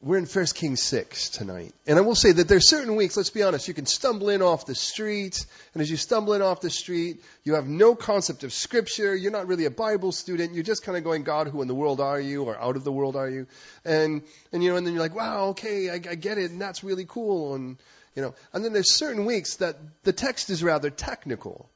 we're in 1 Kings 6 tonight. And I will say that there's certain weeks, let's be honest, you can stumble in off the street, and as you stumble in off the street, you have no concept of scripture, you're not really a Bible student, you're just kind of going, God, who in the world are you, or out of the world are you? And, and you know, and then you're like, wow, okay, I, I get it, and that's really cool, and, you know, and then there's certain weeks that the text is rather technical.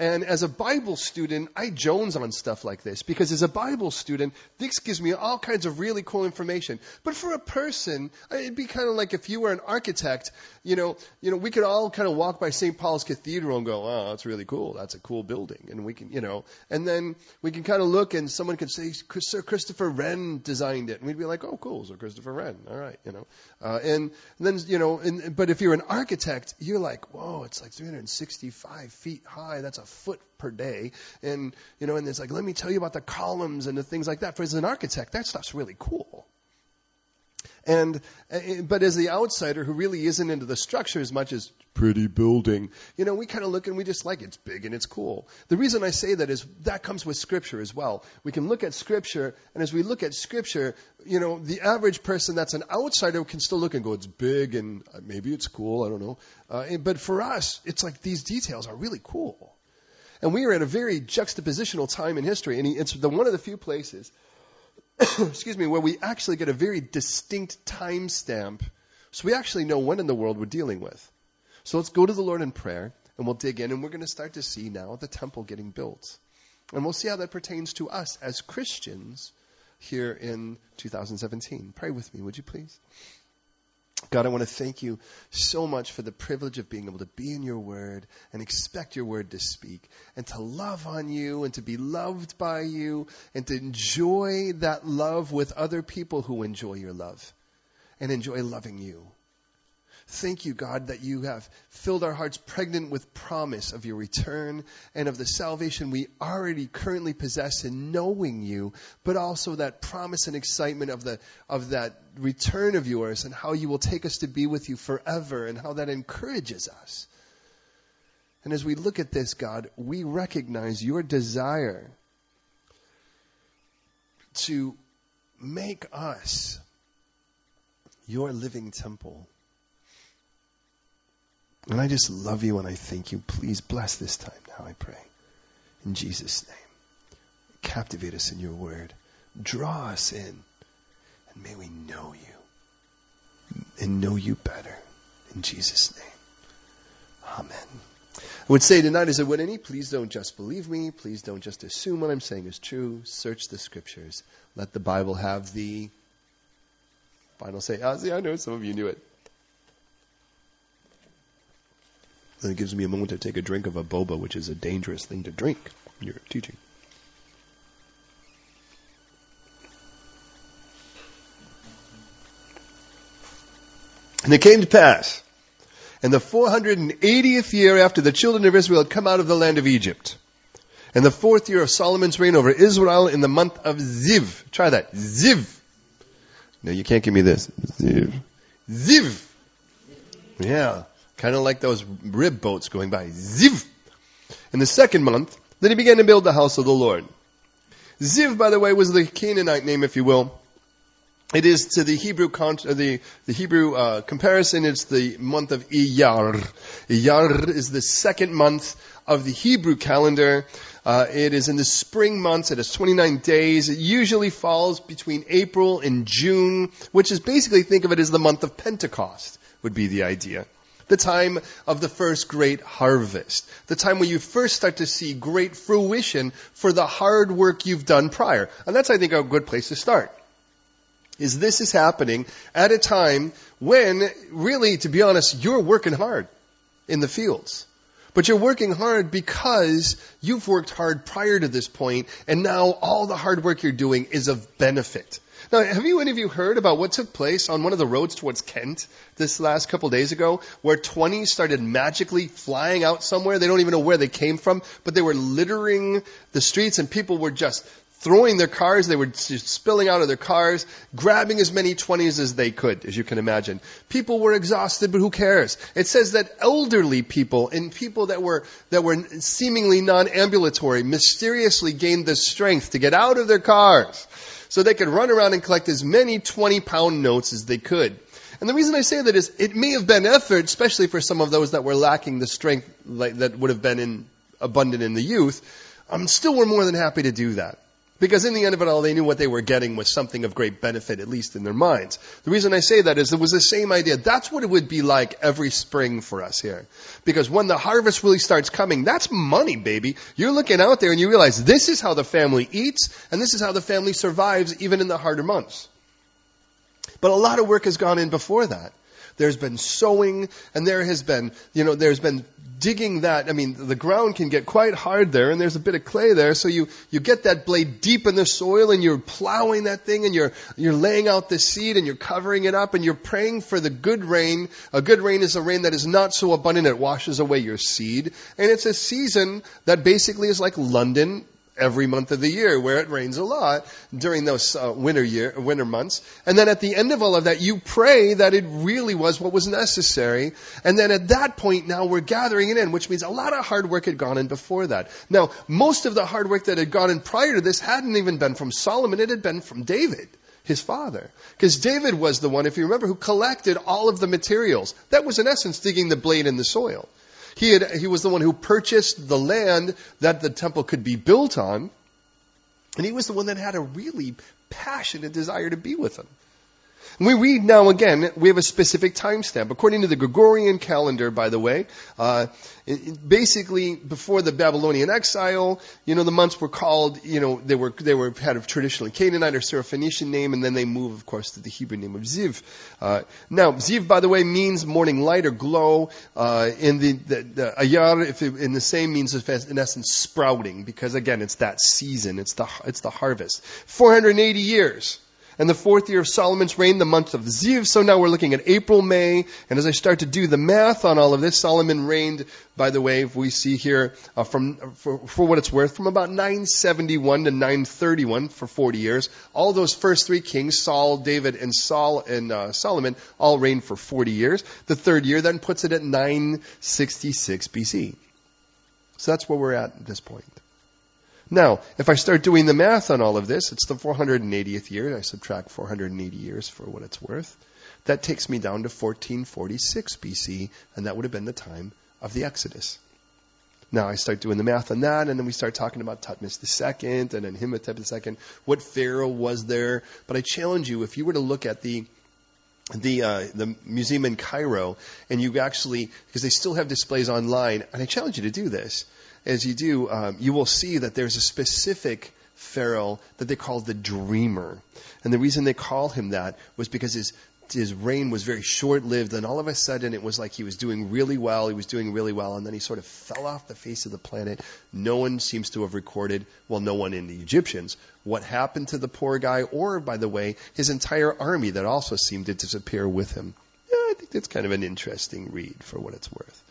And as a Bible student, I jones on stuff like this because as a Bible student, this gives me all kinds of really cool information. But for a person, it'd be kind of like if you were an architect, you know, you know, we could all kind of walk by St. Paul's Cathedral and go, "Oh, that's really cool. That's a cool building." And we can, you know, and then we can kind of look and someone could say, "Sir Christopher Wren designed it," and we'd be like, "Oh, cool, Sir Christopher Wren, all right," you know. Uh, and, and then, you know, and, but if you're an architect, you're like, "Whoa, it's like 365 feet high. That's a foot per day. And, you know, and it's like, let me tell you about the columns and the things like that. For as an architect, that stuff's really cool. And, eh, but as the outsider who really isn't into the structure as much as pretty building, you know, we kind of look and we just like it's big and it's cool. The reason I say that is that comes with scripture as well. We can look at scripture, and as we look at scripture, you know, the average person that's an outsider can still look and go, it's big and uh, maybe it's cool, I don't know. Uh, but for us, it's like these details are really cool. And we are at a very juxtapositional time in history, and it's the one of the few places, excuse me, where we actually get a very distinct time stamp, so we actually know when in the world we're dealing with. So let's go to the Lord in prayer, and we'll dig in, and we're going to start to see now the temple getting built. And we'll see how that pertains to us as Christians here in 2017. Pray with me, would you please? God, I want to thank you so much for the privilege of being able to be in your word and expect your word to speak and to love on you and to be loved by you and to enjoy that love with other people who enjoy your love and enjoy loving you. Thank you, God, that you have filled our hearts pregnant with promise of your return and of the salvation we already currently possess in knowing you, but also that promise and excitement of the of that return of yours and how you will take us to be with you forever and how that encourages us. And as we look at this, God, we recognize your desire to make us your living temple. And I just love you and I thank you. Please bless this time now, I pray. In Jesus' name. Captivate us in your word. Draw us in. And may we know you. And know you better. In Jesus' name. Amen. I would say tonight as I would any, please don't just believe me. Please don't just assume what I'm saying is true. Search the scriptures. Let the Bible have the final say. Ah, see, I know some of you knew it. Then it gives me a moment to take a drink of a boba, which is a dangerous thing to drink when you're teaching. And it came to pass, in the 480th year after the children of Israel had come out of the land of Egypt, in the fourth year of Solomon's reign over Israel, in the month of Ziv. Try that. Ziv. No, you can't give me this. Ziv. Ziv. Yeah. Kind of like those rib boats going by. Ziv! In the second month, then he began to build the house of the Lord. Ziv, by the way, was the Canaanite name, if you will. It is to the Hebrew con- uh, the, the Hebrew uh, comparison. It's the month of Iyar. Iyar is the second month of the Hebrew calendar. Uh, it is in the spring months. It has 29 days. It usually falls between April and June, which is basically think of it as the month of Pentecost. Would be the idea the time of the first great harvest, the time when you first start to see great fruition for the hard work you've done prior. And that's, I think, a good place to start. Is this is happening at a time when, really, to be honest, you're working hard in the fields. But you're working hard because you've worked hard prior to this point, and now all the hard work you're doing is of benefit. Now, have you any of you heard about what took place on one of the roads towards Kent this last couple days ago, where 20 started magically flying out somewhere? They don't even know where they came from, but they were littering the streets, and people were just throwing their cars. They were just spilling out of their cars, grabbing as many 20s as they could, as you can imagine. People were exhausted, but who cares? It says that elderly people and people that were, that were seemingly non-ambulatory mysteriously gained the strength to get out of their cars so they could run around and collect as many 20 pound notes as they could. And the reason I say that is it may have been effort, especially for some of those that were lacking the strength like, that would have been in, abundant in the youth. I'm still were more than happy to do that. Because in the end of it all, they knew what they were getting was something of great benefit, at least in their minds. The reason I say that is it was the same idea. That's what it would be like every spring for us here. Because when the harvest really starts coming, that's money, baby. You're looking out there and you realize this is how the family eats, and this is how the family survives even in the harder months. But a lot of work has gone in before that. There's been sowing, and there has been, you know, there's been digging that. I mean, the ground can get quite hard there, and there's a bit of clay there, so you, you get that blade deep in the soil, and you're plowing that thing, and you're, you're laying out the seed, and you're covering it up, and you're praying for the good rain. A good rain is a rain that is not so abundant it washes away your seed. And it's a season that basically is like London every month of the year where it rains a lot during those uh, winter year winter months and then at the end of all of that you pray that it really was what was necessary and then at that point now we're gathering it in which means a lot of hard work had gone in before that now most of the hard work that had gone in prior to this hadn't even been from Solomon it had been from David his father. Because David was the one, if you remember, who collected all of the materials. That was in essence digging the blade in the soil. He, had, he was the one who purchased the land that the temple could be built on. And he was the one that had a really passionate desire to be with him. We read now again, we have a specific timestamp. According to the Gregorian calendar, by the way, uh, basically before the Babylonian exile, you know, the months were called, you know, they were, they were, had a traditionally Canaanite or Syrophoenician name, and then they move, of course, to the Hebrew name of Ziv. Uh, now, Ziv, by the way, means morning light or glow. Uh, in the, the, the Iyar, if it, in the same means, in essence, sprouting, because again, it's that season, it's the, it's the harvest. 480 years and the fourth year of Solomon's reign, the month of Ziv. So now we're looking at April, May, and as I start to do the math on all of this, Solomon reigned, by the way, we see here uh, from for, for, what it's worth, from about 971 to 931 for 40 years. All those first three kings, Saul, David, and Saul and uh, Solomon, all reigned for 40 years. The third year then puts it at 966 BC. So that's where we're at at this point. Now, if I start doing the math on all of this, it's the 480th year. I subtract 480 years for what it's worth. That takes me down to 1446 BC, and that would have been the time of the Exodus. Now I start doing the math on that, and then we start talking about Thutmose II and then Imhotep II. What pharaoh was there? But I challenge you, if you were to look at the the uh, the museum in Cairo, and you actually because they still have displays online, and I challenge you to do this as you do, um, you will see that there's a specific Pharaoh that they call the dreamer. And the reason they call him that was because his his reign was very short lived, and all of a sudden it was like he was doing really well, he was doing really well, and then he sort of fell off the face of the planet. No one seems to have recorded, well, no one in the Egyptians, what happened to the poor guy, or, by the way, his entire army that also seemed to disappear with him. Yeah, I think that's kind of an interesting read for what it's worth.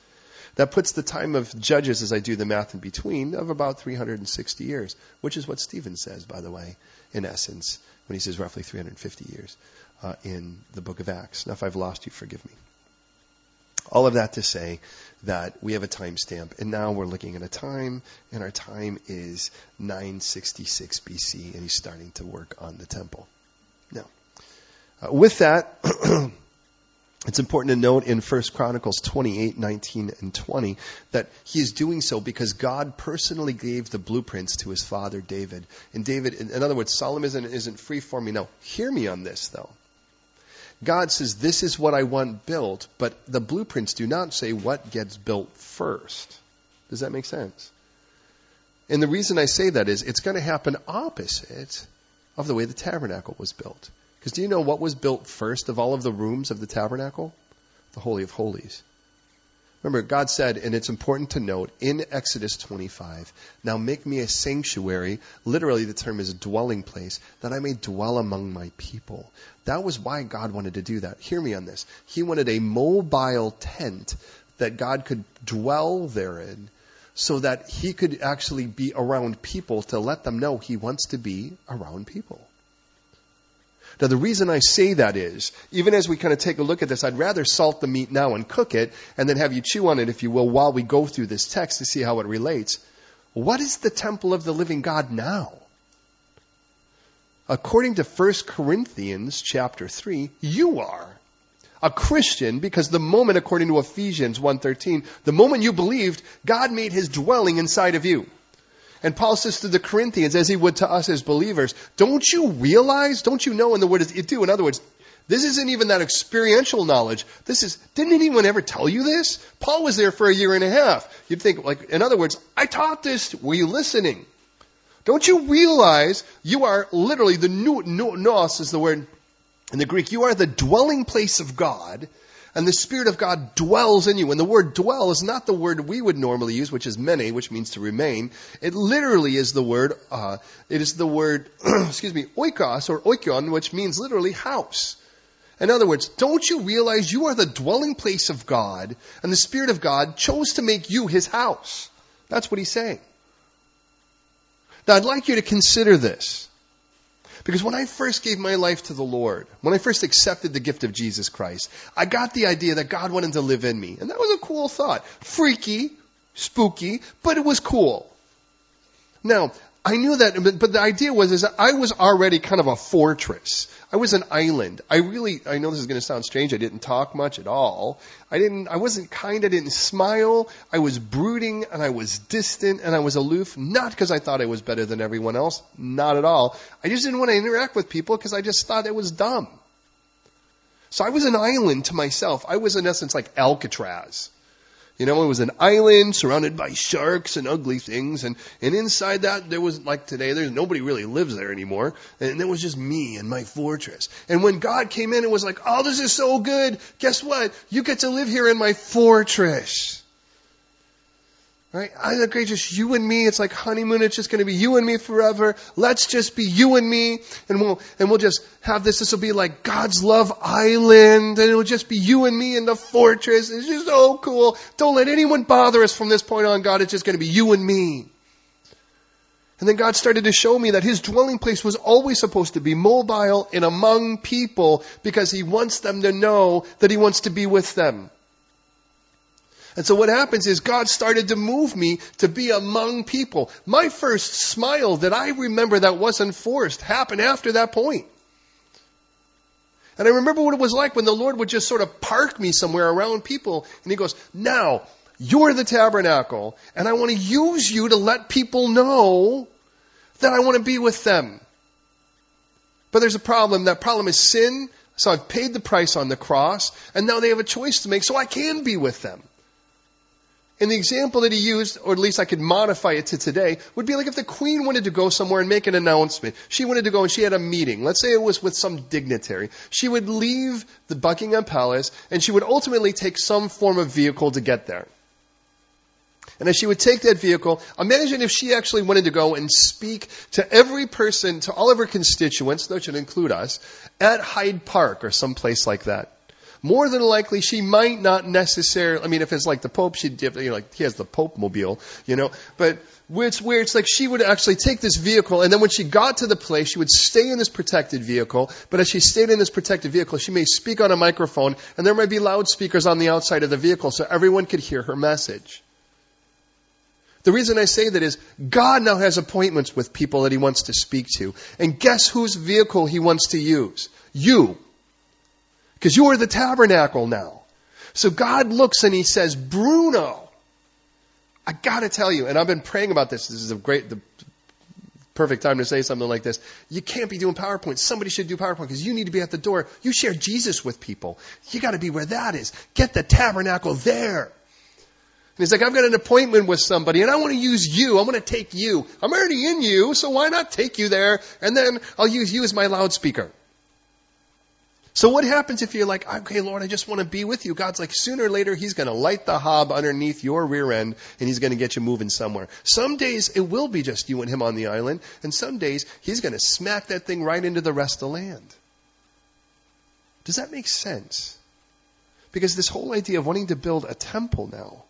That puts the time of Judges, as I do the math in between, of about 360 years, which is what Stephen says, by the way, in essence, when he says roughly 350 years uh, in the book of Acts. Now, if I've lost you, forgive me. All of that to say that we have a timestamp, and now we're looking at a time, and our time is 966 BC, and he's starting to work on the temple. Now, uh, with that, It's important to note in 1 Chronicles 28, 19, and 20 that he is doing so because God personally gave the blueprints to his father David. And David, in other words, Solomon isn't, isn't free for me. Now, hear me on this though. God says, this is what I want built, but the blueprints do not say what gets built first. Does that make sense? And the reason I say that is it's going to happen opposite of the way the tabernacle was built. Because do you know what was built first of all of the rooms of the tabernacle? The Holy of Holies. Remember, God said, and it's important to note in Exodus 25, now make me a sanctuary. Literally, the term is a dwelling place, that I may dwell among my people. That was why God wanted to do that. Hear me on this. He wanted a mobile tent that God could dwell therein so that he could actually be around people to let them know he wants to be around people. Now, the reason I say that is, even as we kind of take a look at this, I'd rather salt the meat now and cook it, and then have you chew on it, if you will, while we go through this text to see how it relates. What is the temple of the living God now? According to 1 Corinthians chapter 3, you are a Christian because the moment, according to Ephesians 1.13, the moment you believed, God made his dwelling inside of you. And Paul says to the Corinthians, as he would to us as believers, don't you realize, don't you know, in the word is do. In other words, this isn't even that experiential knowledge. This is, didn't anyone ever tell you this? Paul was there for a year and a half. You'd think, like, in other words, I taught this. Were you listening? Don't you realize you are literally the naos is the word in the Greek. You are the dwelling place of God, and the Spirit of God dwells in you. And the word dwell is not the word we would normally use, which is many, which means to remain. It literally is the word, uh, it is the word, excuse me, oikos or oikion, which means literally house. In other words, don't you realize you are the dwelling place of God, and the Spirit of God chose to make you his house? That's what he's saying. Now, I'd like you to consider this. Because when I first gave my life to the Lord, when I first accepted the gift of Jesus Christ, I got the idea that God wanted to live in me. And that was a cool thought. Freaky, spooky, but it was cool. Now, I knew that, but the idea was is that I was already kind of a fortress. I was an island. I really, I know this is going to sound strange. I didn't talk much at all. I didn't, I wasn't kind. I didn't smile. I was brooding and I was distant and I was aloof. Not because I thought I was better than everyone else. Not at all. I just didn't want to interact with people because I just thought it was dumb. So I was an island to myself. I was in essence like Alcatraz. You know, it was an island surrounded by sharks and ugly things, and, and inside that there was, like today, there's nobody really lives there anymore, and there was just me and my fortress. And when God came in, it was like, oh, this is so good. Guess what? You get to live here in my fortress. Right? I agree, just you and me. It's like honeymoon. It's just going to be you and me forever. Let's just be you and me, and we'll and we'll just have this. This will be like God's love island, and it'll just be you and me in the fortress. It's just so cool. Don't let anyone bother us from this point on. God, it's just going to be you and me. And then God started to show me that His dwelling place was always supposed to be mobile and among people because He wants them to know that He wants to be with them. And so what happens is God started to move me to be among people. My first smile that I remember that wasn't forced happened after that point. And I remember what it was like when the Lord would just sort of park me somewhere around people and He goes, now, you're the tabernacle and I want to use you to let people know that I want to be with them. But there's a problem. That problem is sin. So I've paid the price on the cross and now they have a choice to make so I can be with them. And the example that he used, or at least I could modify it to today, would be like if the queen wanted to go somewhere and make an announcement. She wanted to go and she had a meeting. Let's say it was with some dignitary. She would leave the Buckingham Palace and she would ultimately take some form of vehicle to get there. And as she would take that vehicle, imagine if she actually wanted to go and speak to every person, to all of her constituents, that should include us, at Hyde Park or some place like that more than likely she might not necessarily, I mean, if it's like the Pope, she'd, you know, like he has the Pope mobile, you know, but it's where it's like she would actually take this vehicle and then when she got to the place, she would stay in this protected vehicle, but as she stayed in this protected vehicle, she may speak on a microphone and there might be loudspeakers on the outside of the vehicle so everyone could hear her message. The reason I say that is God now has appointments with people that he wants to speak to. And guess whose vehicle he wants to use? You. Because you are the tabernacle now. So God looks and he says, Bruno, I gotta tell you, and I've been praying about this. This is a great, the perfect time to say something like this. You can't be doing PowerPoint. Somebody should do PowerPoint because you need to be at the door. You share Jesus with people. You gotta be where that is. Get the tabernacle there. And he's like, I've got an appointment with somebody and I want to use you. I want to take you. I'm already in you, so why not take you there? And then I'll use you as my loudspeaker. So what happens if you're like, okay, Lord, I just want to be with you? God's like, sooner or later, He's going to light the hob underneath your rear end and He's going to get you moving somewhere. Some days it will be just you and Him on the island, and some days He's going to smack that thing right into the rest of the land. Does that make sense? Because this whole idea of wanting to build a temple now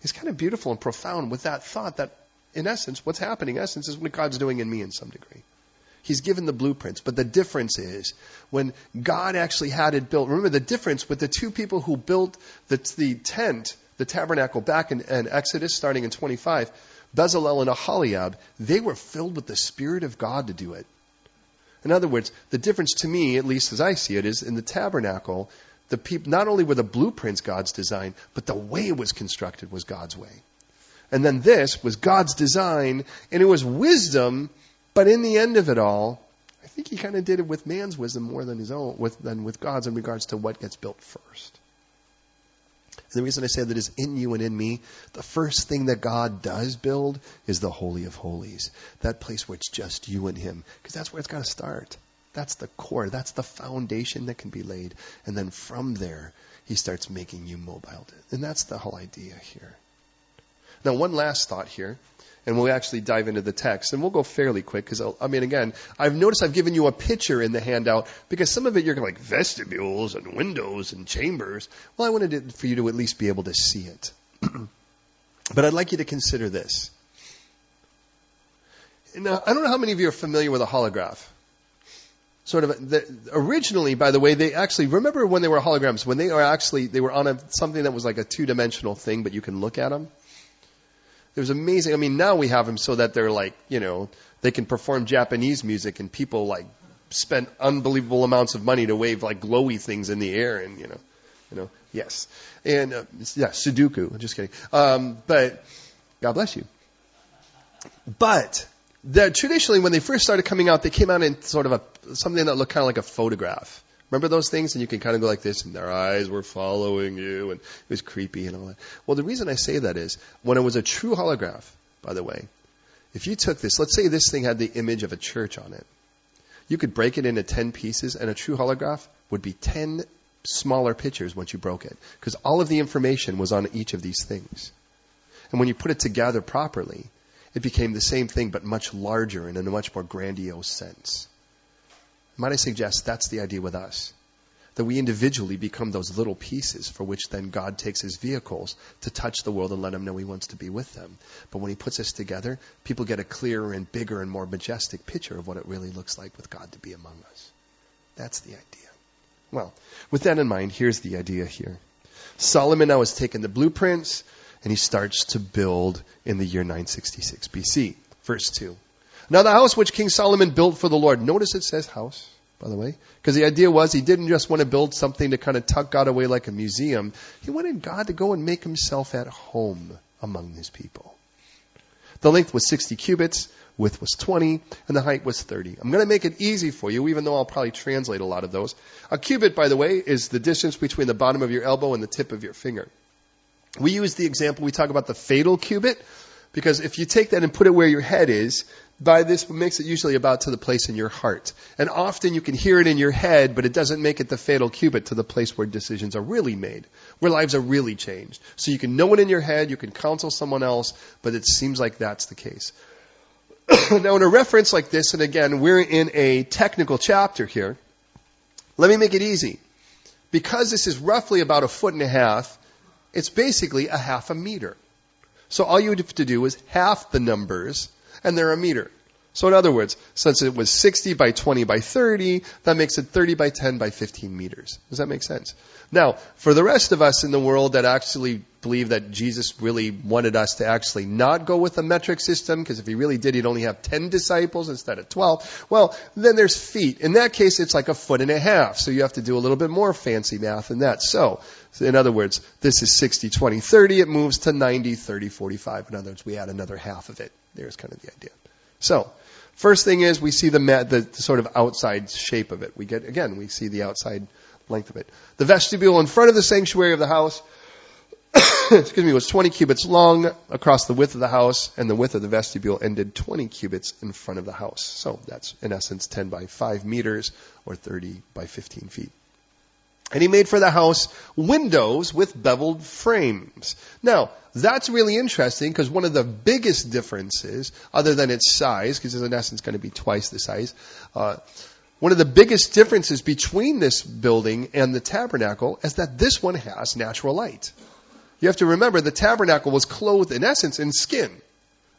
is kind of beautiful and profound with that thought that, in essence, what's happening, in essence, is what God's doing in me in some degree. He's given the blueprints. But the difference is when God actually had it built, remember the difference with the two people who built the, the tent, the tabernacle back in, in Exodus starting in 25, Bezalel and Aholiab, they were filled with the Spirit of God to do it. In other words, the difference to me, at least as I see it, is in the tabernacle, the peop- not only were the blueprints God's design, but the way it was constructed was God's way. And then this was God's design, and it was wisdom, but in the end of it all, I think he kind of did it with man's wisdom more than his own, with, than with God's in regards to what gets built first. And the reason I say that is in you and in me, the first thing that God does build is the Holy of Holies. That place where it's just you and Him. Because that's where it's got to start. That's the core. That's the foundation that can be laid. And then from there, He starts making you mobile. And that's the whole idea here. Now, one last thought here and we'll actually dive into the text. And we'll go fairly quick because, I mean, again, I've noticed I've given you a picture in the handout because some of it you're going like vestibules and windows and chambers. Well, I wanted it for you to at least be able to see it. but I'd like you to consider this. Now, I don't know how many of you are familiar with a holograph sort of the, originally by the way they actually remember when they were holograms when they are actually they were on a something that was like a two dimensional thing but you can look at them it was amazing. I mean, now we have them so that they're like, you know, they can perform Japanese music and people like spend unbelievable amounts of money to wave like glowy things in the air and, you know, you know, yes. And, uh, yeah, Sudoku. I'm just kidding. Um, but God bless you. But the, traditionally, when they first started coming out, they came out in sort of a something that looked kind of like a photograph. Remember those things? And you can kind of go like this, and their eyes were following you, and it was creepy and all that. Well, the reason I say that is when it was a true holograph, by the way, if you took this, let's say this thing had the image of a church on it, you could break it into 10 pieces, and a true holograph would be 10 smaller pictures once you broke it, because all of the information was on each of these things. And when you put it together properly, it became the same thing, but much larger and in a much more grandiose sense. Might I suggest that's the idea with us? That we individually become those little pieces for which then God takes his vehicles to touch the world and let them know he wants to be with them. But when he puts us together, people get a clearer and bigger and more majestic picture of what it really looks like with God to be among us. That's the idea. Well, with that in mind, here's the idea here. Solomon now has taken the blueprints and he starts to build in the year 966 BC. Verse 2. Now the house which King Solomon built for the Lord, notice it says house, by the way, because the idea was he didn't just want to build something to kind of tuck God away like a museum. He wanted God to go and make himself at home among his people. The length was 60 cubits, width was 20, and the height was 30. I'm going to make it easy for you, even though I'll probably translate a lot of those. A cubit, by the way, is the distance between the bottom of your elbow and the tip of your finger. We use the example, we talk about the fatal cubit, because if you take that and put it where your head is, by this makes it usually about to the place in your heart. And often you can hear it in your head, but it doesn't make it the fatal cubit to the place where decisions are really made, where lives are really changed. So you can know it in your head, you can counsel someone else, but it seems like that's the case. now in a reference like this, and again, we're in a technical chapter here, let me make it easy. Because this is roughly about a foot and a half, it's basically a half a meter. So all you have to do is half the numbers and they're a meter. So in other words, since it was 60 by 20 by 30, that makes it 30 by 10 by 15 meters. Does that make sense? Now, for the rest of us in the world that actually believe that Jesus really wanted us to actually not go with a metric system, because if he really did, he'd only have 10 disciples instead of 12. Well, then there's feet. In that case, it's like a foot and a half. So you have to do a little bit more fancy math than that. So, in other words, this is 60, 20, 30. It moves to 90, 30, 45. In other words, we add another half of it. There's kind of the idea. So, first thing is we see the, the, sort of outside shape of it. We get, again, we see the outside length of it. The vestibule in front of the sanctuary of the house, excuse me, was 20 cubits long across the width of the house, and the width of the vestibule ended 20 cubits in front of the house. So that's in essence 10 by 5 meters or 30 by 15 feet. And he made for the house windows with beveled frames. Now, that's really interesting because one of the biggest differences, other than its size, because in essence going to be twice the size, uh, one of the biggest differences between this building and the tabernacle is that this one has natural light. You have to remember the tabernacle was clothed in essence in skin.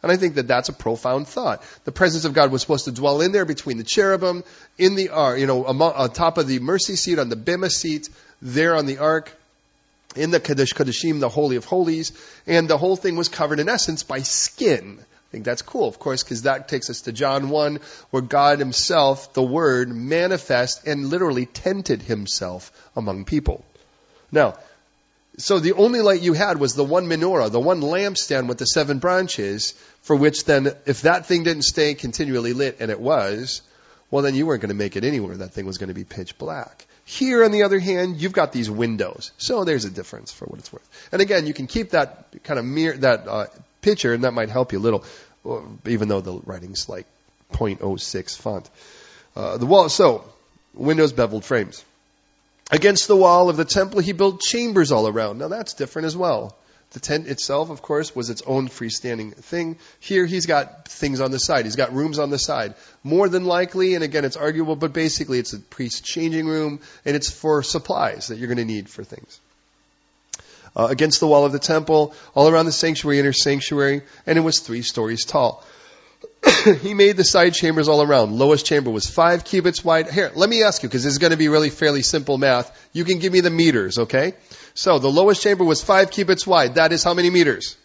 And I think that that's a profound thought. The presence of God was supposed to dwell in there between the cherubim, in the ark, you know, on uh, top of the mercy seat, on the bema seat, there on the ark, in the Kadesh Kadeshim, the Holy of Holies, and the whole thing was covered in essence by skin. I think that's cool, of course, because that takes us to John 1, where God himself, the Word, manifest and literally tented himself among people. Now, so the only light you had was the one menorah, the one lampstand with the seven branches, for which then, if that thing didn't stay continually lit, and it was, well then you weren't going to make it anywhere. That thing was going to be pitch black. Here, on the other hand, you've got these windows. So there's a difference for what it's worth. And again, you can keep that kind of mirror, that uh, picture, and that might help you a little, even though the writing's like 0.06 font. Uh, the wall, so, windows, beveled frames. Against the wall of the temple, he built chambers all around. Now that's different as well. The tent itself, of course, was its own freestanding thing. Here he's got things on the side. He's got rooms on the side. More than likely, and again, it's arguable, but basically it's a priest changing room, and it's for supplies that you're going to need for things uh, against the wall of the temple, all around the sanctuary, inner sanctuary, and it was three stories tall. he made the side chambers all around. Lowest chamber was five cubits wide. Here, let me ask you, because this is going to be really fairly simple math. You can give me the meters, okay? So the lowest chamber was five cubits wide. That is how many meters?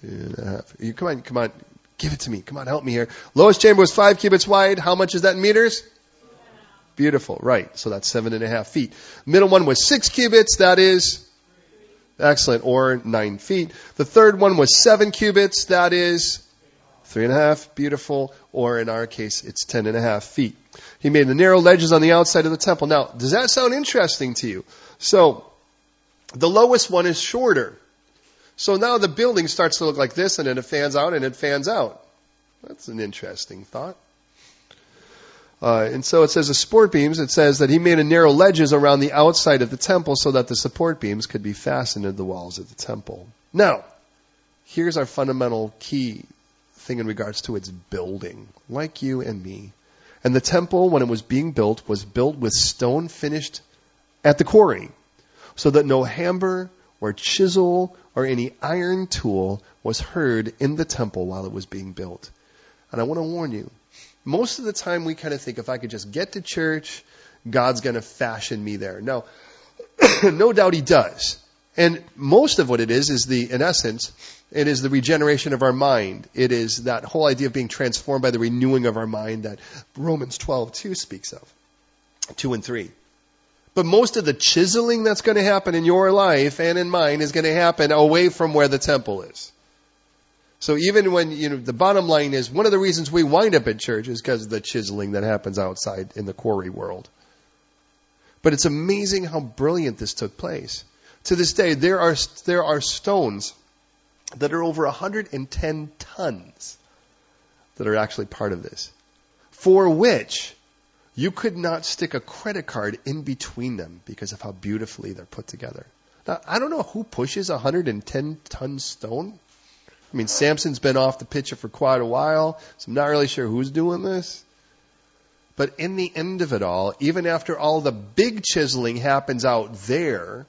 Two and a half. You, come on, come on. Give it to me. Come on, help me here. Lowest chamber was five cubits wide. How much is that in meters? Beautiful, right. So that's seven and a half feet. Middle one was six cubits, that is excellent, or nine feet. The third one was seven cubits, that is three and a half, beautiful, or in our case, it's ten and a half feet. He made the narrow ledges on the outside of the temple. Now, does that sound interesting to you? So, the lowest one is shorter. So now the building starts to look like this, and then it fans out and it fans out. That's an interesting thought. Uh, and so it says the support beams, it says that he made a narrow ledges around the outside of the temple so that the support beams could be fastened into the walls of the temple. Now, here's our fundamental key thing in regards to its building, like you and me. And the temple, when it was being built, was built with stone finished at the quarry, so that no hammer or chisel or any iron tool was heard in the temple while it was being built. And I want to warn you, most of the time we kind of think if I could just get to church, God's going to fashion me there. No, no doubt He does. And most of what it is is the, in essence, it is the regeneration of our mind. It is that whole idea of being transformed by the renewing of our mind that Romans 12, 2 speaks of. 2 and 3. But most of the chiseling that's going to happen in your life and in mine is going to happen away from where the temple is. So even when, you know, the bottom line is one of the reasons we wind up at church is because of the chiseling that happens outside in the quarry world. But it's amazing how brilliant this took place. To this day, there are, there are stones that are over 110 tons that are actually part of this, for which you could not stick a credit card in between them because of how beautifully they're put together. Now, I don't know who pushes a 110 ton stone. I mean, Samson's been off the picture for quite a while, so I'm not really sure who's doing this. But in the end of it all, even after all the big chiseling happens out there,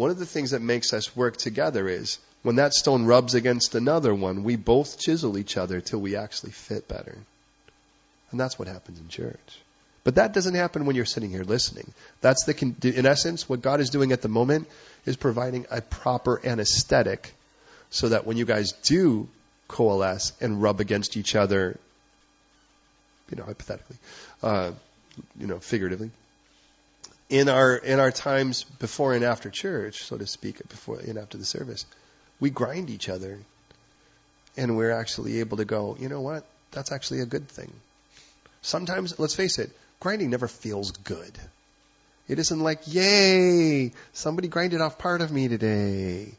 one of the things that makes us work together is when that stone rubs against another one, we both chisel each other till we actually fit better. And that's what happens in church. But that doesn't happen when you're sitting here listening. That's the, in essence, what God is doing at the moment is providing a proper anesthetic so that when you guys do coalesce and rub against each other, you know, hypothetically, uh, you know, figuratively, in our in our times before and after church, so to speak, before and after the service, we grind each other, and we're actually able to go, you know what? That's actually a good thing. Sometimes, let's face it, grinding never feels good. It isn't like, yay, somebody grinded off part of me today.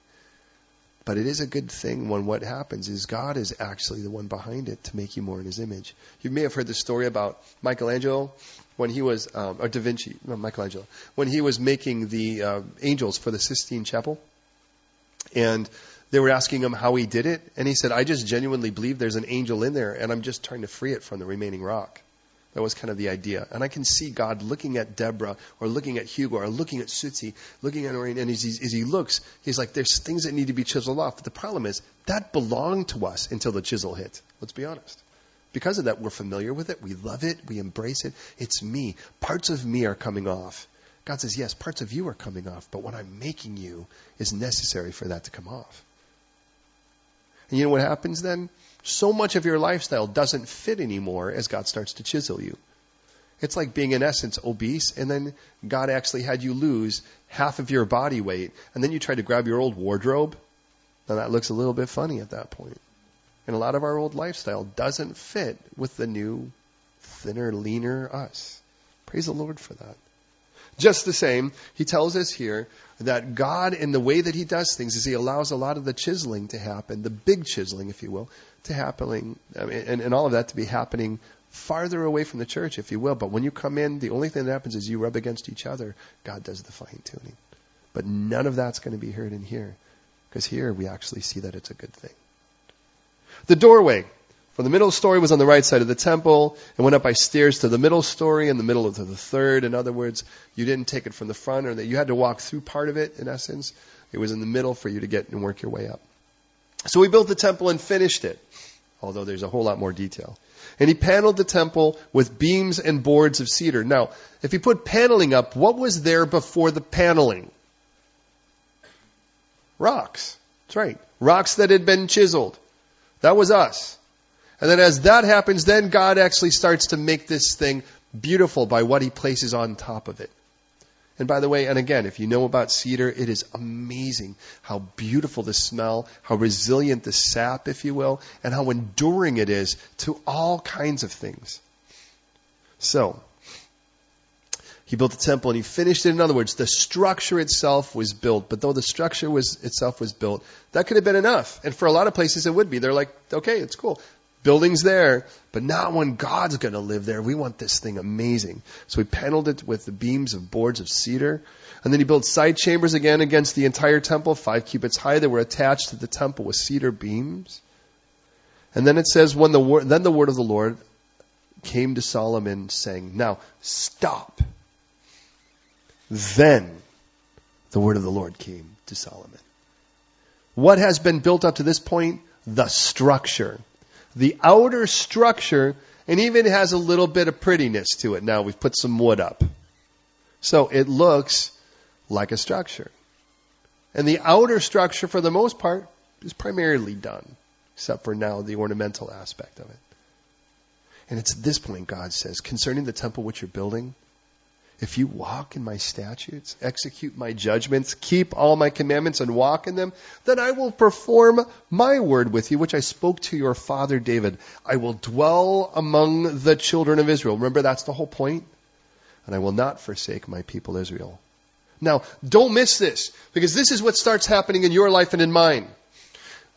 But it is a good thing when what happens is God is actually the one behind it to make you more in His image. You may have heard the story about Michelangelo when he was, um, or Da Vinci, no, Michelangelo, when he was making the uh, angels for the Sistine Chapel. And they were asking him how he did it. And he said, I just genuinely believe there's an angel in there, and I'm just trying to free it from the remaining rock. That was kind of the idea. And I can see God looking at Deborah or looking at Hugo or looking at Suzi, looking at Orion, and as he, as he looks, he's like, there's things that need to be chiseled off. But the problem is, that belonged to us until the chisel hit. Let's be honest. Because of that, we're familiar with it. We love it. We embrace it. It's me. Parts of me are coming off. God says, yes, parts of you are coming off, but what I'm making you is necessary for that to come off. And you know what happens then? So much of your lifestyle doesn't fit anymore as God starts to chisel you. It's like being, in essence, obese, and then God actually had you lose half of your body weight, and then you try to grab your old wardrobe. Now that looks a little bit funny at that point. And a lot of our old lifestyle doesn't fit with the new, thinner, leaner us. Praise the Lord for that. Just the same, he tells us here that God, in the way that he does things, is he allows a lot of the chiseling to happen, the big chiseling, if you will, to happening, and, and all of that to be happening farther away from the church, if you will. But when you come in, the only thing that happens is you rub against each other. God does the fine tuning. But none of that's going to be heard in here. Because here we actually see that it's a good thing. The doorway from the middle story was on the right side of the temple and went up by stairs to the middle story and the middle of the third. In other words, you didn't take it from the front or that you had to walk through part of it in essence. It was in the middle for you to get and work your way up. So we built the temple and finished it, although there's a whole lot more detail. And he paneled the temple with beams and boards of cedar. Now, if he put paneling up, what was there before the paneling? Rocks. That's right. Rocks that had been chiseled. That was us. And then as that happens, then God actually starts to make this thing beautiful by what he places on top of it. And by the way, and again, if you know about cedar, it is amazing how beautiful the smell, how resilient the sap, if you will, and how enduring it is to all kinds of things. So, he built the temple and he finished it. In other words, the structure itself was built, but though the structure was itself was built, that could have been enough. And for a lot of places it would be. They're like, okay, it's cool. Building's there, but not when God's going to live there. We want this thing amazing. So he paneled it with the beams of boards of cedar. And then he built side chambers again against the entire temple, five cubits high. They were attached to the temple with cedar beams. And then it says, when the word, then the word of the Lord came to Solomon saying, now stop. Then the word of the Lord came to Solomon. What has been built up to this point? The structure the outer structure and even has a little bit of prettiness to it. Now we've put some wood up. So it looks like a structure. And the outer structure, for the most part, is primarily done, except for now the ornamental aspect of it. And it's at this point God says, concerning the temple which you're building, if you walk in my statutes, execute my judgments, keep all my commandments, and walk in them, then I will perform my word with you, which I spoke to your father David. I will dwell among the children of Israel. Remember, that's the whole point. And I will not forsake my people Israel. Now, don't miss this, because this is what starts happening in your life and in mine.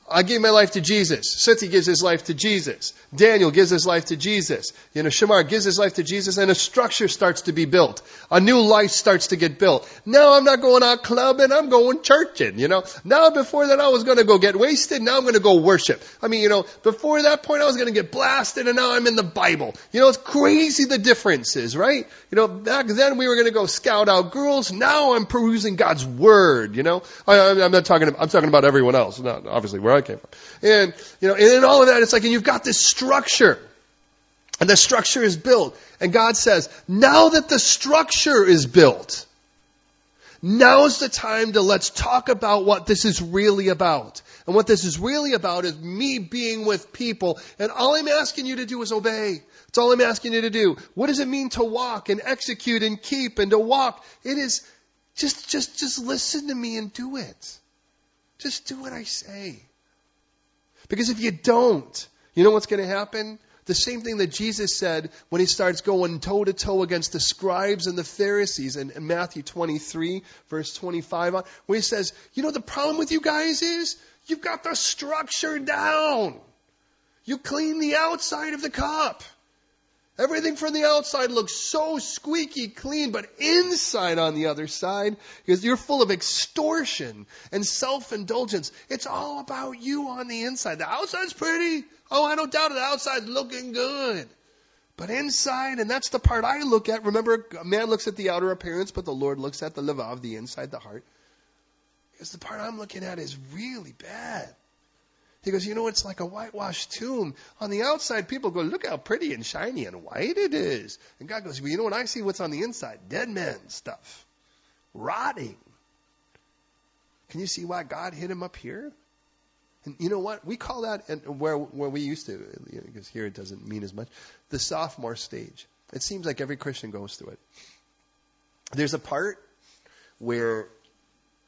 I gave my life to Jesus. Seti gives his life to Jesus. Daniel gives his life to Jesus. You know, Shamar gives his life to Jesus and a structure starts to be built. A new life starts to get built. Now I'm not going out clubbing, I'm going churching, you know. Now before that I was going to go get wasted, now I'm going to go worship. I mean, you know, before that point I was going to get blasted and now I'm in the Bible. You know, it's crazy the differences, right? You know, back then we were going to go scout out girls, now I'm perusing God's Word, you know. I, am not talking, I'm talking about everyone else, not obviously where I came from. And, you know, and in all of that, it's like, and you've got this structure. And the structure is built. And God says, now that the structure is built, now's the time to let's talk about what this is really about. And what this is really about is me being with people. And all I'm asking you to do is obey. That's all I'm asking you to do. What does it mean to walk and execute and keep and to walk? It is just, just, just listen to me and do it. Just do what I say. Because if you don't, you know what's going to happen? The same thing that Jesus said when he starts going toe to toe against the scribes and the Pharisees in, Matthew 23, verse 25 on, where he says, you know the problem with you guys is? You've got the structure down. You clean the outside of the cup. Everything from the outside looks so squeaky clean, but inside on the other side, because you're full of extortion and self-indulgence. It's all about you on the inside. The outside's pretty. Oh, I don't doubt it. The outside's looking good. But inside, and that's the part I look at. Remember, a man looks at the outer appearance, but the Lord looks at the levav, the inside, the heart. Because the part I'm looking at is really bad. He goes, you know, it's like a whitewashed tomb. On the outside, people go, look how pretty and shiny and white it is. And God goes, well, you know what I see what's on the inside? Dead men stuff. Rotting. Can you see why God hid him up here? And you know what? We call that, and where, where we used to, because here it doesn't mean as much, the sophomore stage. It seems like every Christian goes through it. There's a part where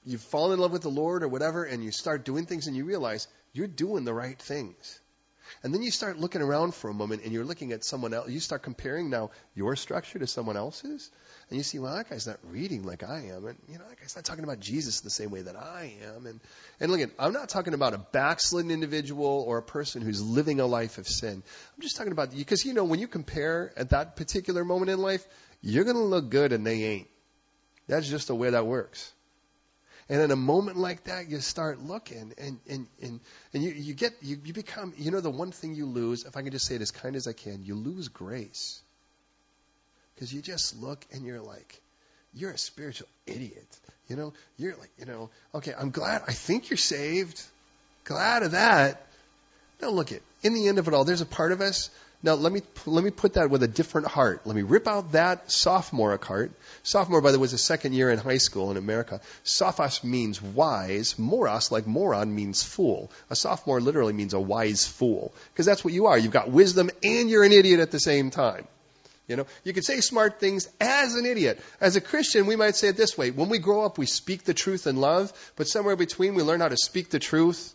you fall in love with the Lord or whatever, and you start doing things and you realize you're doing the right things. And then you start looking around for a moment and you're looking at someone else. You start comparing now your structure to someone else's. And you see, well, that guy's not reading like I am. And, you know, that guy's not talking about Jesus the same way that I am. And, and look, at, I'm not talking about a backslidden individual or a person who's living a life of sin. I'm just talking about, because, you know, when you compare at that particular moment in life, you're going to look good and they ain't. That's just the way that works. And in a moment like that, you start looking and, and, and, and you, you get, you, you become, you know, the one thing you lose, if I can just say it as kind as I can, you lose grace. Because you just look and you're like, you're a spiritual idiot. You know, you're like, you know, okay, I'm glad, I think you're saved. Glad of that. Now look it, in the end of it all, there's a part of us now let me let me put that with a different heart. Let me rip out that sophomoric heart. Sophomore, by the way, was a second year in high school in America. Sophos means wise. Moros, like moron, means fool. A sophomore literally means a wise fool because that's what you are. You've got wisdom and you're an idiot at the same time. You know, you can say smart things as an idiot. As a Christian, we might say it this way: When we grow up, we speak the truth in love, but somewhere between, we learn how to speak the truth,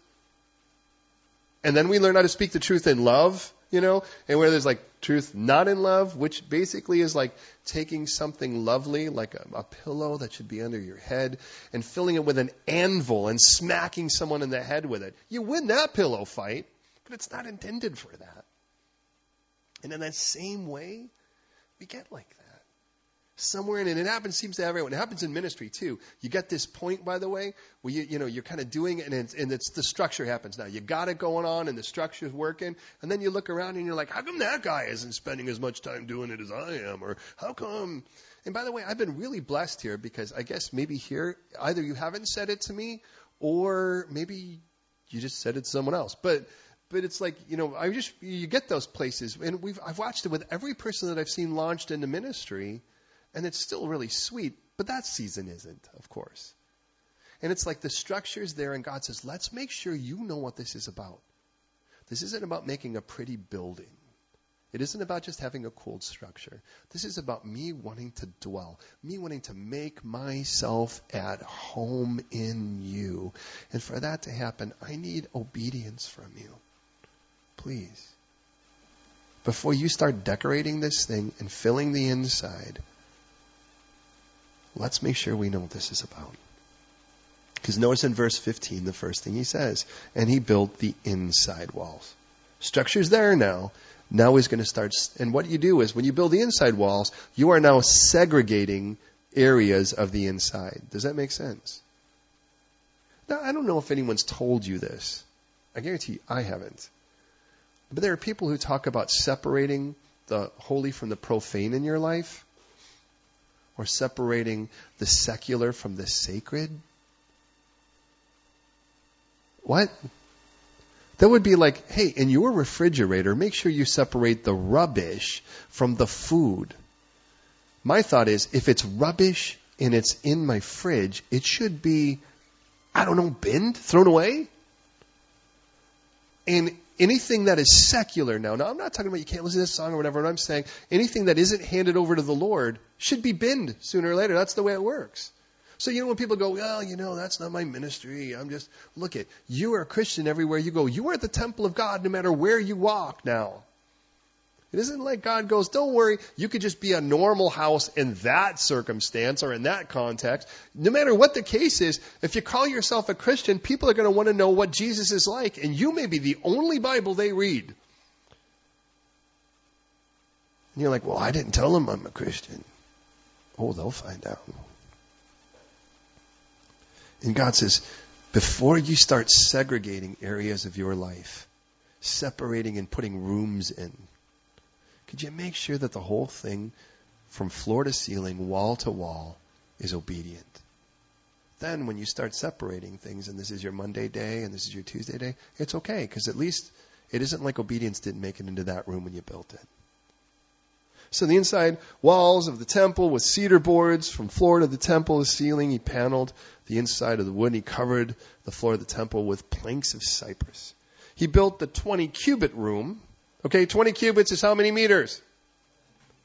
and then we learn how to speak the truth in love you know, and where there's like truth not in love, which basically is like taking something lovely, like a, a, pillow that should be under your head, and filling it with an anvil and smacking someone in the head with it. You win that pillow fight, but it's not intended for that. And in that same way, we get like that somewhere in it. And it happens, seems to everyone. It happens in ministry too. You get this point, by the way, where you, you know, you're kind of doing it and it's, and it's the structure happens now. You got it going on and the structure's working. And then you look around and you're like, how come that guy isn't spending as much time doing it as I am? Or how come? And by the way, I've been really blessed here because I guess maybe here, either you haven't said it to me or maybe you just said it to someone else. But, but it's like you know I just you get those places and we've I've watched it with every person that I've seen launched into ministry and it's still really sweet, but that season isn't, of course. And it's like the structure's there, and God says, let's make sure you know what this is about. This isn't about making a pretty building. It isn't about just having a cool structure. This is about me wanting to dwell, me wanting to make myself at home in you. And for that to happen, I need obedience from you. Please. Before you start decorating this thing and filling the inside, Let's make sure we know what this is about. Because notice in verse 15, the first thing he says, and he built the inside walls. Structure's there now. Now he's going to start, and what you do is when you build the inside walls, you are now segregating areas of the inside. Does that make sense? Now, I don't know if anyone's told you this. I guarantee you, I haven't. But there are people who talk about separating the holy from the profane in your life or separating the secular from the sacred? What? That would be like, hey, in your refrigerator, make sure you separate the rubbish from the food. My thought is, if it's rubbish and it's in my fridge, it should be, I don't know, binned, thrown away. And anything that is secular now, now I'm not talking about you can't listen to this song or whatever, I'm saying anything that isn't handed over to the Lord should be binned sooner or later. That's the way it works. So, you know, when people go, well, you know, that's not my ministry. I'm just, look at, you are a Christian everywhere you go. You are at the temple of God no matter where you walk now. It isn't like God goes, don't worry, you could just be a normal house in that circumstance or in that context. No matter what the case is, if you call yourself a Christian, people are going to want to know what Jesus is like, and you may be the only Bible they read. And you're like, well, I didn't tell them I'm a Christian. Oh, they'll find out. And God says, before you start segregating areas of your life, separating and putting rooms in, could you make sure that the whole thing, from floor to ceiling, wall to wall, is obedient? Then, when you start separating things, and this is your Monday day and this is your Tuesday day, it's okay, because at least it isn't like obedience didn't make it into that room when you built it. So the inside walls of the temple with cedar boards from floor to the temple, the ceiling, he paneled the inside of the wood. He covered the floor of the temple with planks of cypress. He built the 20 cubit room. Okay, 20 cubits is how many meters?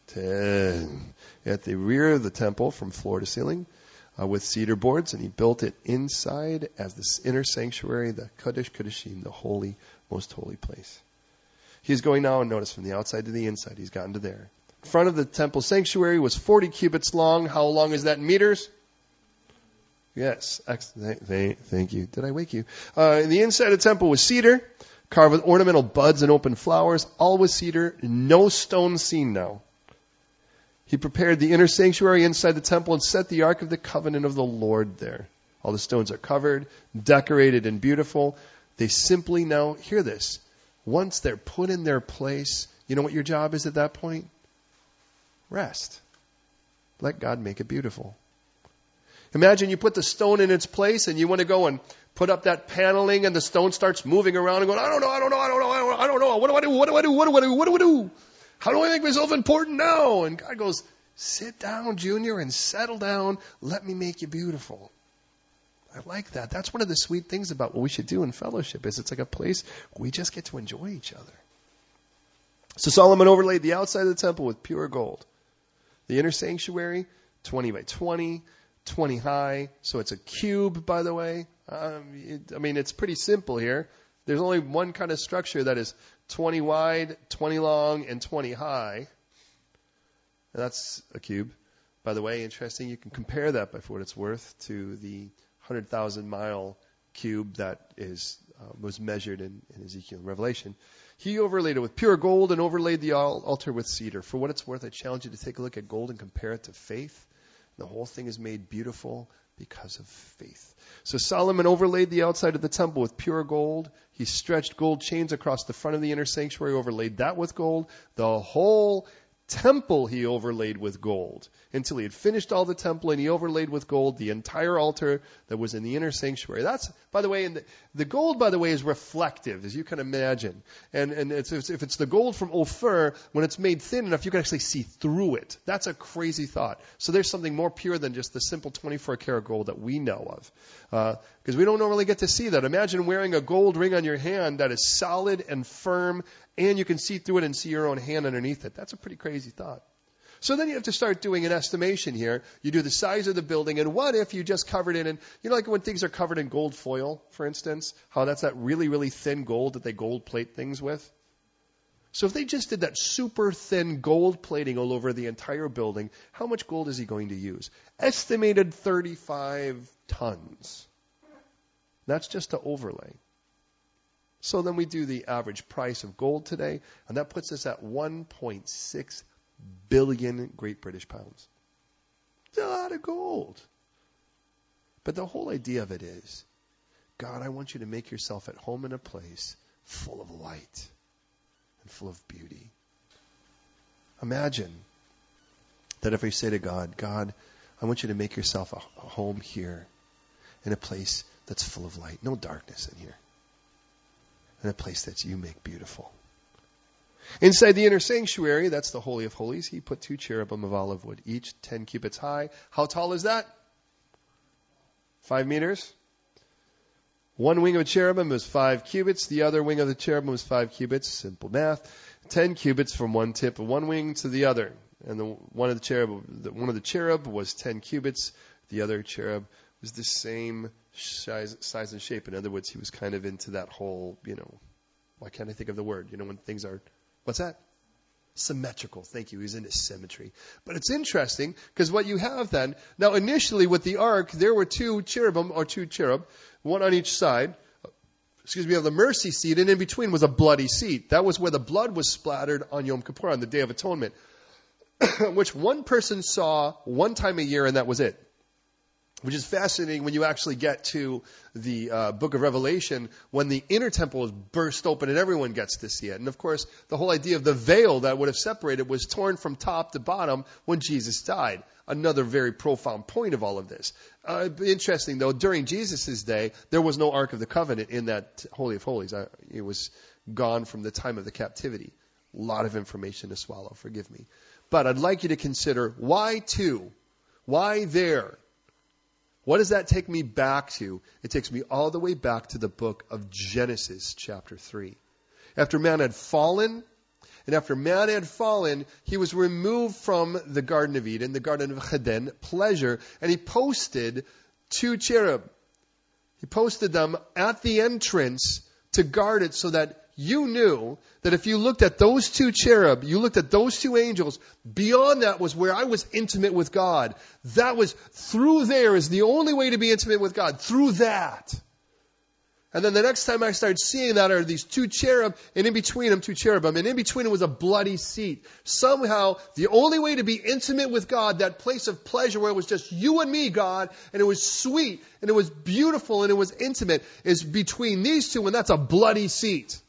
10. At the rear of the temple from floor to ceiling uh, with cedar boards, and he built it inside as the inner sanctuary, the Kodesh Kodeshim, the holy, most holy place. He's going now, and notice from the outside to the inside, he's gotten to there. In front of the temple sanctuary was 40 cubits long. How long is that in meters? Yes. Thank, thank you. Did I wake you? Uh, the inside of the temple was cedar, carved with ornamental buds and open flowers, all with cedar, no stone seen now. He prepared the inner sanctuary inside the temple and set the Ark of the Covenant of the Lord there. All the stones are covered, decorated, and beautiful. They simply now, hear this, once they're put in their place, you know what your job is at that point? Rest. Let God make it beautiful. Imagine you put the stone in its place and you want to go and put up that paneling and the stone starts moving around and going, I don't know, I don't know, I don't know, I don't know, I don't know. What do I do? What do I do? What do I do? What do I do? How do I make myself important now? And God goes, sit down, Junior, and settle down. Let me make you beautiful. I like that. That's one of the sweet things about what we should do in fellowship is it's like a place we just get to enjoy each other. So Solomon overlaid the outside of the temple with pure gold. The inner sanctuary, 20 by 20, 20 high. So it's a cube, by the way. Um, it, I mean, it's pretty simple here. There's only one kind of structure that is 20 wide, 20 long, and 20 high. And that's a cube. By the way, interesting, you can compare that by what it's worth to the 100,000 mile cube that is uh, was measured in, in Ezekiel and Revelation. He overlaid it with pure gold and overlaid the altar with cedar. For what it's worth, I challenge you to take a look at gold and compare it to faith. The whole thing is made beautiful because of faith. So Solomon overlaid the outside of the temple with pure gold. He stretched gold chains across the front of the inner sanctuary, overlaid that with gold. The whole temple he overlaid with gold until he had finished all the temple and he overlaid with gold the entire altar that was in the inner sanctuary. That's, by the way, and the, the gold, by the way, is reflective, as you can imagine. And, and it's, if it's the gold from Ophir, when it's made thin enough, you can actually see through it. That's a crazy thought. So there's something more pure than just the simple 24 karat gold that we know of. Because uh, we don't normally get to see that. Imagine wearing a gold ring on your hand that is solid and firm and you can see through it and see your own hand underneath it. That's a pretty crazy thought. So then you have to start doing an estimation here. You do the size of the building, and what if you just covered it in, you know, like when things are covered in gold foil, for instance, how that's that really, really thin gold that they gold plate things with? So if they just did that super thin gold plating all over the entire building, how much gold is he going to use? Estimated 35 tons. That's just to overlay. So then we do the average price of gold today, and that puts us at 1.6 billion Great British pounds. It's a lot of gold. But the whole idea of it is God, I want you to make yourself at home in a place full of light and full of beauty. Imagine that if we say to God, God, I want you to make yourself a home here in a place that's full of light, no darkness in here and a place that you make beautiful. Inside the inner sanctuary, that's the Holy of Holies, he put two cherubim of olive wood, each 10 cubits high. How tall is that? Five meters? One wing of a cherubim was five cubits, the other wing of the cherubim was five cubits, simple math. Ten cubits from one tip of one wing to the other. And the, one of the cherub, the, one of the cherub was ten cubits, the other cherub was the same size, size and shape. In other words, he was kind of into that whole, you know, why can't I think of the word? You know, when things are, what's that? Symmetrical. Thank you. He's into symmetry. But it's interesting because what you have then, now initially with the ark, there were two cherubim or two cherub, one on each side. Excuse me, of the mercy seat, and in between was a bloody seat. That was where the blood was splattered on Yom Kippur, on the Day of Atonement, which one person saw one time a year, and that was it which is fascinating when you actually get to the uh, book of Revelation when the inner temple is burst open and everyone gets to see it. And of course, the whole idea of the veil that would have separated was torn from top to bottom when Jesus died. Another very profound point of all of this. Uh, interesting though, during Jesus' day, there was no Ark of the Covenant in that Holy of Holies. I, it was gone from the time of the captivity. A lot of information to swallow, forgive me. But I'd like you to consider why two? Why there? What does that take me back to? It takes me all the way back to the book of Genesis, chapter 3. After man had fallen, and after man had fallen, he was removed from the Garden of Eden, the Garden of Eden, pleasure, and he posted two cherub. He posted them at the entrance to guard it so that you knew that if you looked at those two cherub, you looked at those two angels, beyond that was where I was intimate with God. That was through there is the only way to be intimate with God. Through that. And then the next time I started seeing that are these two cherub, and in between them, two cherubim, and in between them was a bloody seat. Somehow, the only way to be intimate with God, that place of pleasure where it was just you and me, God, and it was sweet, and it was beautiful, and it was intimate, is between these two, and that's a bloody seat.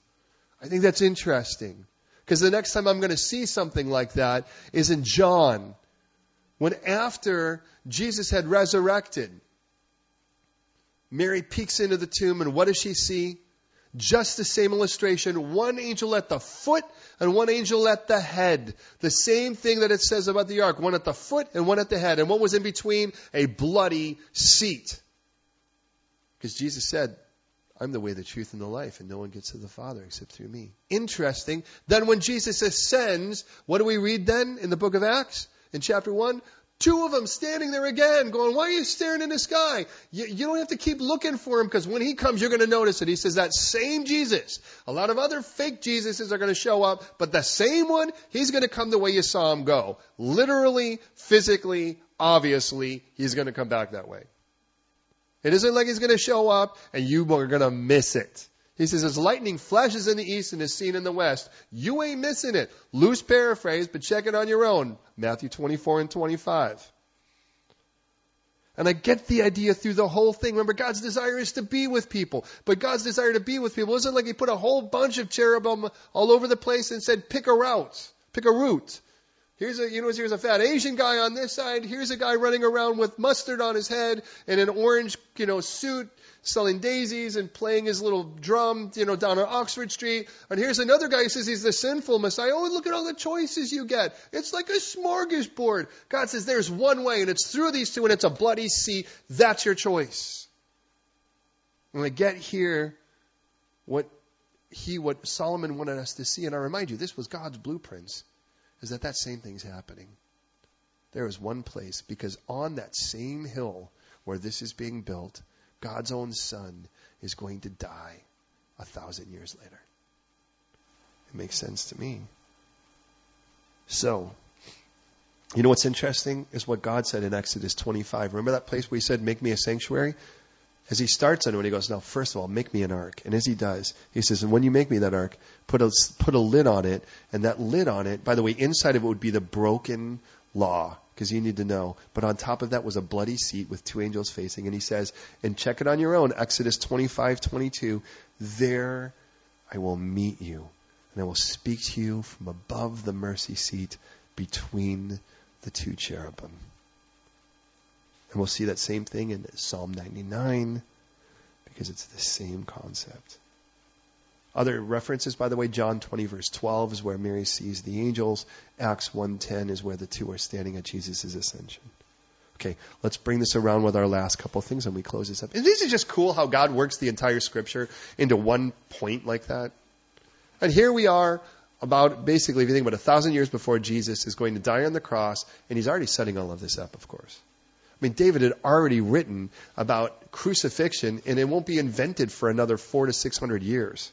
I think that's interesting. Because the next time I'm going to see something like that is in John, when after Jesus had resurrected, Mary peeks into the tomb, and what does she see? Just the same illustration. One angel at the foot and one angel at the head. The same thing that it says about the ark. One at the foot and one at the head. And what was in between? A bloody seat. Because Jesus said, I'm the way, the truth, and the life, and no one gets to the Father except through me. Interesting. Then when Jesus ascends, what do we read then in the book of Acts? In chapter 1? Two of them standing there again, going, Why are you staring in the sky? You, you don't have to keep looking for him because when he comes, you're going to notice it. He says, That same Jesus. A lot of other fake Jesuses are going to show up, but the same one, he's going to come the way you saw him go. Literally, physically, obviously, he's going to come back that way. It isn't like he's going to show up and you are going to miss it. He says, as lightning flashes in the east and is seen in the west, you ain't missing it. Loose paraphrase, but check it on your own. Matthew 24 and 25. And I get the idea through the whole thing. Remember, God's desire is to be with people. But God's desire to be with people isn't like He put a whole bunch of cherubim all over the place and said, pick a route, pick a route. Here's a, you know, here's a fat Asian guy on this side. Here's a guy running around with mustard on his head and an orange, you know, suit selling daisies and playing his little drum, you know, down on Oxford Street. And here's another guy who says he's the sinful Messiah. Oh, look at all the choices you get. It's like a smorgasbord. God says there's one way and it's through these two and it's a bloody sea. That's your choice. When I get here, what he, what Solomon wanted us to see, and I remind you, this was God's blueprints, is that that same thing's happening. There is one place because on that same hill where this is being built, God's own son is going to die a thousand years later. It makes sense to me. So, you know what's interesting is what God said in Exodus 25. Remember that place where he said, Make me a sanctuary? As he starts on it, he goes, Now, first of all, make me an ark. And as he does, he says, And when you make me that ark, put a, put a lid on it. And that lid on it, by the way, inside of it would be the broken law because you need to know. But on top of that was a bloody seat with two angels facing. And he says, and check it on your own, Exodus 25, 22, there I will meet you and I will speak to you from above the mercy seat between the two cherubim. And we'll see that same thing in Psalm 99 because it's the same concept. Other references, by the way, John 20 verse 12 is where Mary sees the angels. Acts 1.10 is where the two are standing at Jesus' ascension. Okay, let's bring this around with our last couple things and we close this up. And this is just cool how God works the entire scripture into one point like that. And here we are about basically, if you think about a thousand years before Jesus is going to die on the cross, and he's already setting all of this up, of course. I mean, David had already written about crucifixion, and it won't be invented for another four to six hundred years.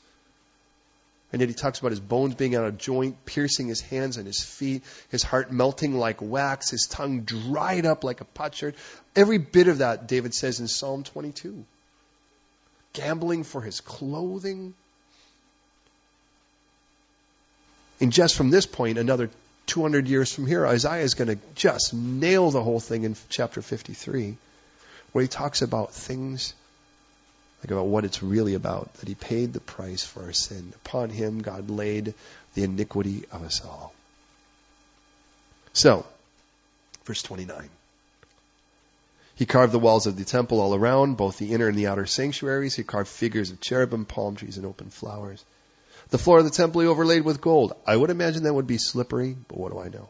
And yet he talks about his bones being out of joint, piercing his hands and his feet, his heart melting like wax, his tongue dried up like a potsherd. Every bit of that, David says in Psalm 22. Gambling for his clothing. And just from this point, another 200 years from here, Isaiah is going to just nail the whole thing in chapter 53, where he talks about things Think about what it's really about that he paid the price for our sin. Upon him, God laid the iniquity of us all. So, verse 29. He carved the walls of the temple all around, both the inner and the outer sanctuaries. He carved figures of cherubim, palm trees, and open flowers. The floor of the temple he overlaid with gold. I would imagine that would be slippery, but what do I know?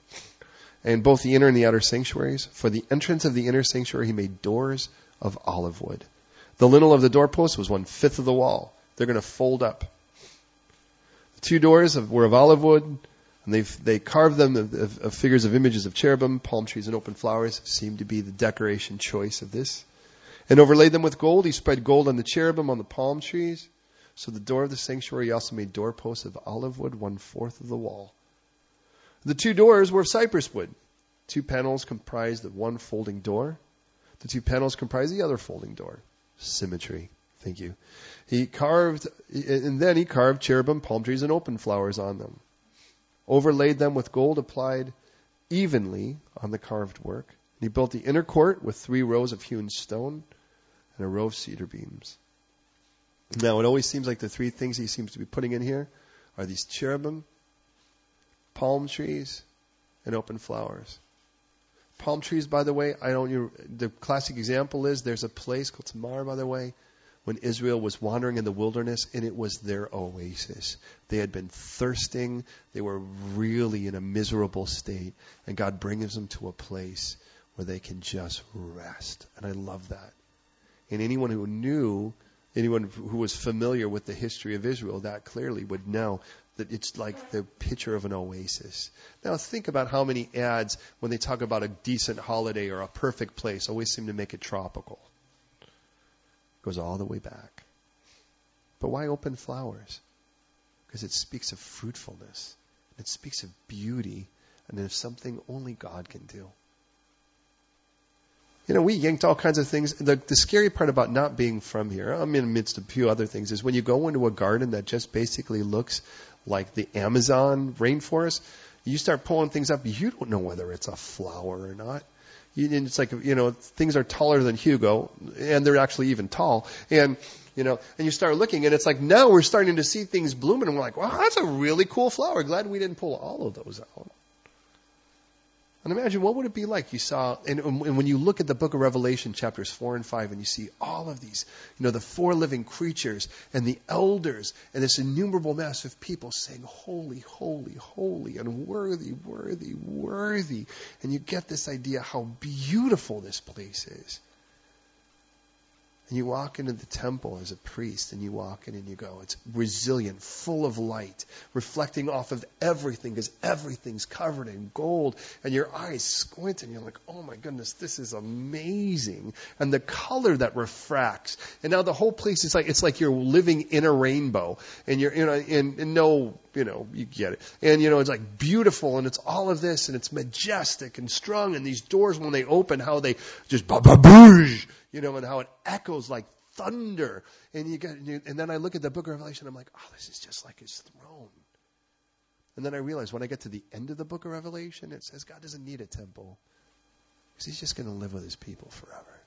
and both the inner and the outer sanctuaries. For the entrance of the inner sanctuary, he made doors of olive wood. The lintel of the doorpost was one fifth of the wall. They're going to fold up. The two doors were of olive wood, and they they carved them of, of, of, figures of images of cherubim, palm trees, and open flowers. Seemed to be the decoration choice of this. And overlaid them with gold. He spread gold on the cherubim, on the palm trees. So the door of the sanctuary also made doorposts of olive wood, one fourth of the wall. The two doors were of cypress wood. Two panels comprised the one folding door. The two panels comprised the other folding door. Symmetry. Thank you. He carved, and then he carved cherubim, palm trees, and open flowers on them. Overlaid them with gold applied evenly on the carved work. And he built the inner court with three rows of hewn stone and a row of cedar beams. Now, it always seems like the three things he seems to be putting in here are these cherubim, palm trees, and open flowers. Palm trees, by the way, I don't. You, the classic example is there's a place called Tamar, by the way, when Israel was wandering in the wilderness, and it was their oasis. They had been thirsting. They were really in a miserable state, and God brings them to a place where they can just rest. And I love that. And anyone who knew anyone who was familiar with the history of Israel that clearly would know that it's like the picture of an oasis. Now think about how many ads, when they talk about a decent holiday or a perfect place, always seem to make it tropical. It goes all the way back. But why open flowers? Because it speaks of fruitfulness. It speaks of beauty and of something only God can do. You know, we yanked all kinds of things. The, the scary part about not being from here, I'm in the midst of a few other things, is when you go into a garden that just basically looks like the Amazon rainforest, you start pulling things up, you don't know whether it's a flower or not. You, and it's like, you know, things are taller than Hugo, and they're actually even tall. And, you know, and you start looking, and it's like now we're starting to see things blooming, and we're like, wow, that's a really cool flower. Glad we didn't pull all of those out. And imagine what would it be like you saw, and, um, and, when you look at the book of Revelation, chapters 4 and 5, and you see all of these, you know, the four living creatures and the elders and this innumerable mass of people saying, Holy, holy, holy, and worthy, worthy, worthy. And you get this idea how beautiful this place is. And you walk into the temple as a priest and you walk in and you go, it's resilient, full of light, reflecting off of everything because everything's covered in gold. And your eyes squint and you're like, oh my goodness, this is amazing. And the color that refracts. And now the whole place is like, it's like you're living in a rainbow and you're, you know, in, in no, you know, you get it. And, you know, it's like beautiful and it's all of this and it's majestic and strong. And these doors, when they open, how they just ba ba boosh you know, and how it echoes like thunder. And you get, and then I look at the book of Revelation, I'm like, oh, this is just like his throne. And then I realize when I get to the end of the book of Revelation, it says God doesn't need a temple because he's just going to live with his people forever.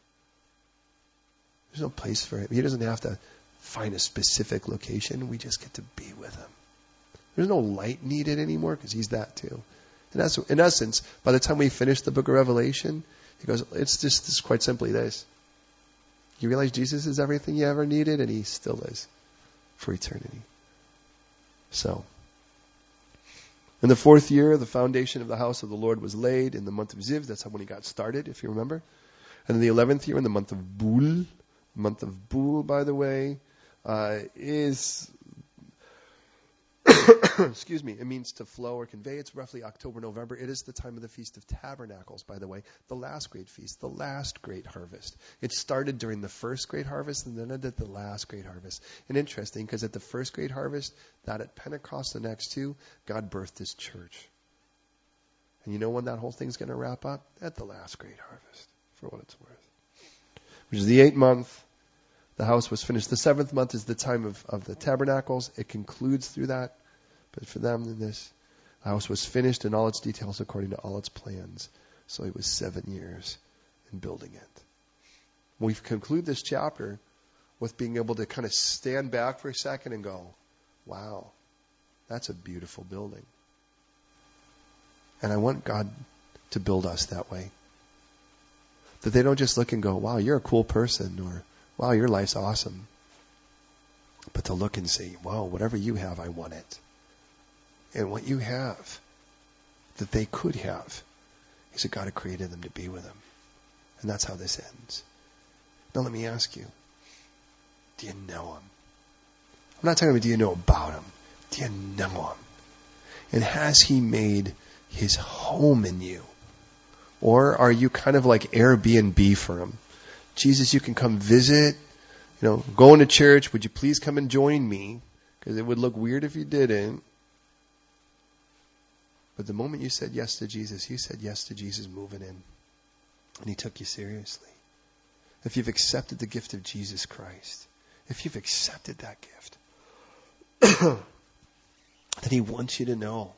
There's no place for him. He doesn't have to find a specific location. We just get to be with him. There's no light needed anymore because he's that too. And that's, in essence, by the time we finish the book of Revelation, he goes, it's just, it's quite simply this. You realize Jesus is everything you ever needed, and He still is for eternity. So, in the fourth year, the foundation of the house of the Lord was laid in the month of Ziv. That's when he got started, if you remember. And in the eleventh year, in the month of Bul, month of Bul, by the way, uh, is excuse me, it means to flow or convey. It's roughly October, November. It is the time of the Feast of Tabernacles, by the way, the last great feast, the last great harvest. It started during the first great harvest and then ended at the last great harvest. And interesting, because at the first great harvest, that at Pentecost, the next two, God birthed his church. And you know when that whole thing's going to wrap up? At the last great harvest, for what it's worth. Which is the eighth month. The house was finished. The seventh month is the time of, of the tabernacles. It concludes through that. But for them, this house was finished in all its details according to all its plans. So it was seven years in building it. We conclude this chapter with being able to kind of stand back for a second and go, wow, that's a beautiful building. And I want God to build us that way. That they don't just look and go, wow, you're a cool person, or wow, your life's awesome. But to look and say, wow, whatever you have, I want it and what you have that they could have is that God had created them to be with Him. And that's how this ends. Now let me ask you, do you know Him? I'm not talking about do you know about Him. Do you know Him? And has He made His home in you? Or are you kind of like Airbnb for Him? Jesus, you can come visit, you know, going to church. Would you please come and join me? Because it would look weird if you didn't. But the moment you said yes to Jesus, you said yes to Jesus moving in. And he took you seriously. If you've accepted the gift of Jesus Christ, if you've accepted that gift, then he wants you to know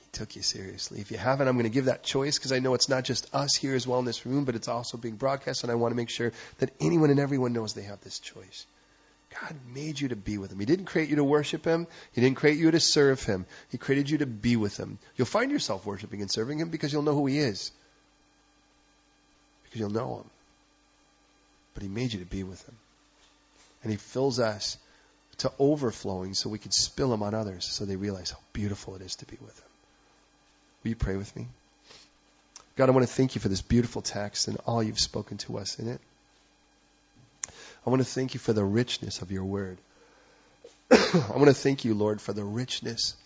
he took you seriously. If you haven't, I'm going to give that choice because I know it's not just us here as well in this room, but it's also being broadcast, and I want to make sure that anyone and everyone knows they have this choice. God made you to be with Him. He didn't create you to worship Him. He didn't create you to serve Him. He created you to be with Him. You'll find yourself worshiping and serving Him because you'll know who He is. Because you'll know Him. But He made you to be with Him. And He fills us to overflowing so we can spill Him on others so they realize how beautiful it is to be with Him. Will you pray with me? God, I want to thank you for this beautiful text and all you've spoken to us in it. I want to thank you for the richness of your word. I want to thank you, Lord, for the richness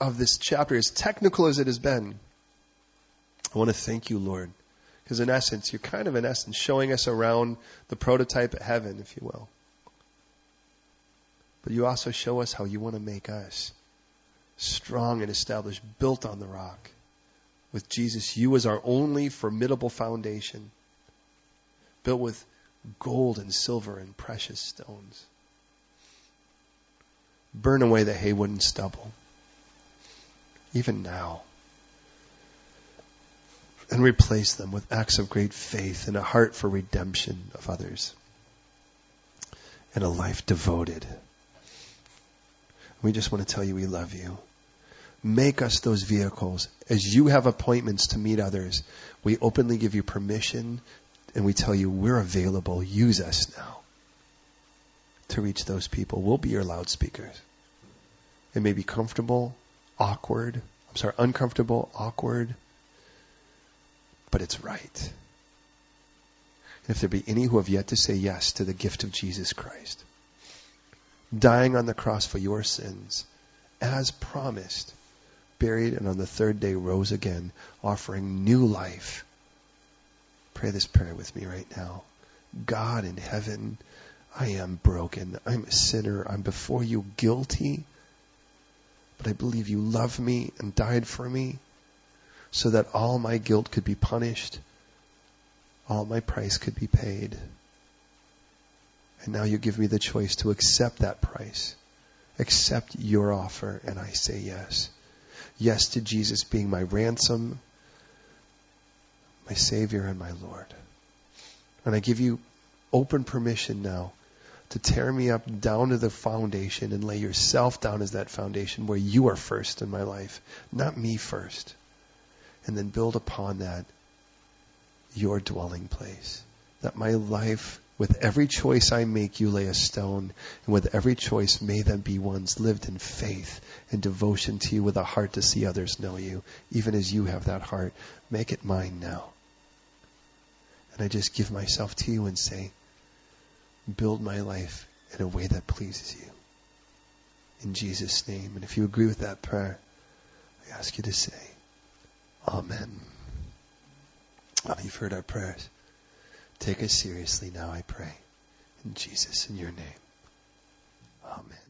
of this chapter, as technical as it has been. I want to thank you, Lord, because in essence, you're kind of in essence showing us around the prototype of heaven, if you will. But you also show us how you want to make us strong and established, built on the rock. With Jesus, you as our only formidable foundation, built with gold and silver and precious stones. Burn away the haywood and stubble, even now, and replace them with acts of great faith and a heart for redemption of others, and a life devoted. We just want to tell you we love you. Make us those vehicles. As you have appointments to meet others, we openly give you permission and we tell you we're available. Use us now to reach those people. We'll be your loudspeakers. It may be comfortable, awkward. I'm sorry, uncomfortable, awkward, but it's right. And if there be any who have yet to say yes to the gift of Jesus Christ, dying on the cross for your sins, as promised, buried, and on the third day rose again, offering new life Pray this prayer with me right now. God in heaven, I am broken. I'm a sinner. I'm before you guilty. But I believe you love me and died for me so that all my guilt could be punished, all my price could be paid. And now you give me the choice to accept that price, accept your offer, and I say yes. Yes to Jesus being my ransom my Savior and my Lord. And I give you open permission now to tear me up down to the foundation and lay yourself down as that foundation where you are first in my life, not me first. And then build upon that your dwelling place. That my life, with every choice I make, you lay a stone. And with every choice, may them be ones lived in faith and devotion to you with a heart to see others know you, even as you have that heart. Make it mine now. And I just give myself to you and say, build my life in a way that pleases you. In Jesus' name. And if you agree with that prayer, I ask you to say, Amen. Oh, you've heard our prayers. Take us seriously now, I pray. In Jesus, in your name. Amen.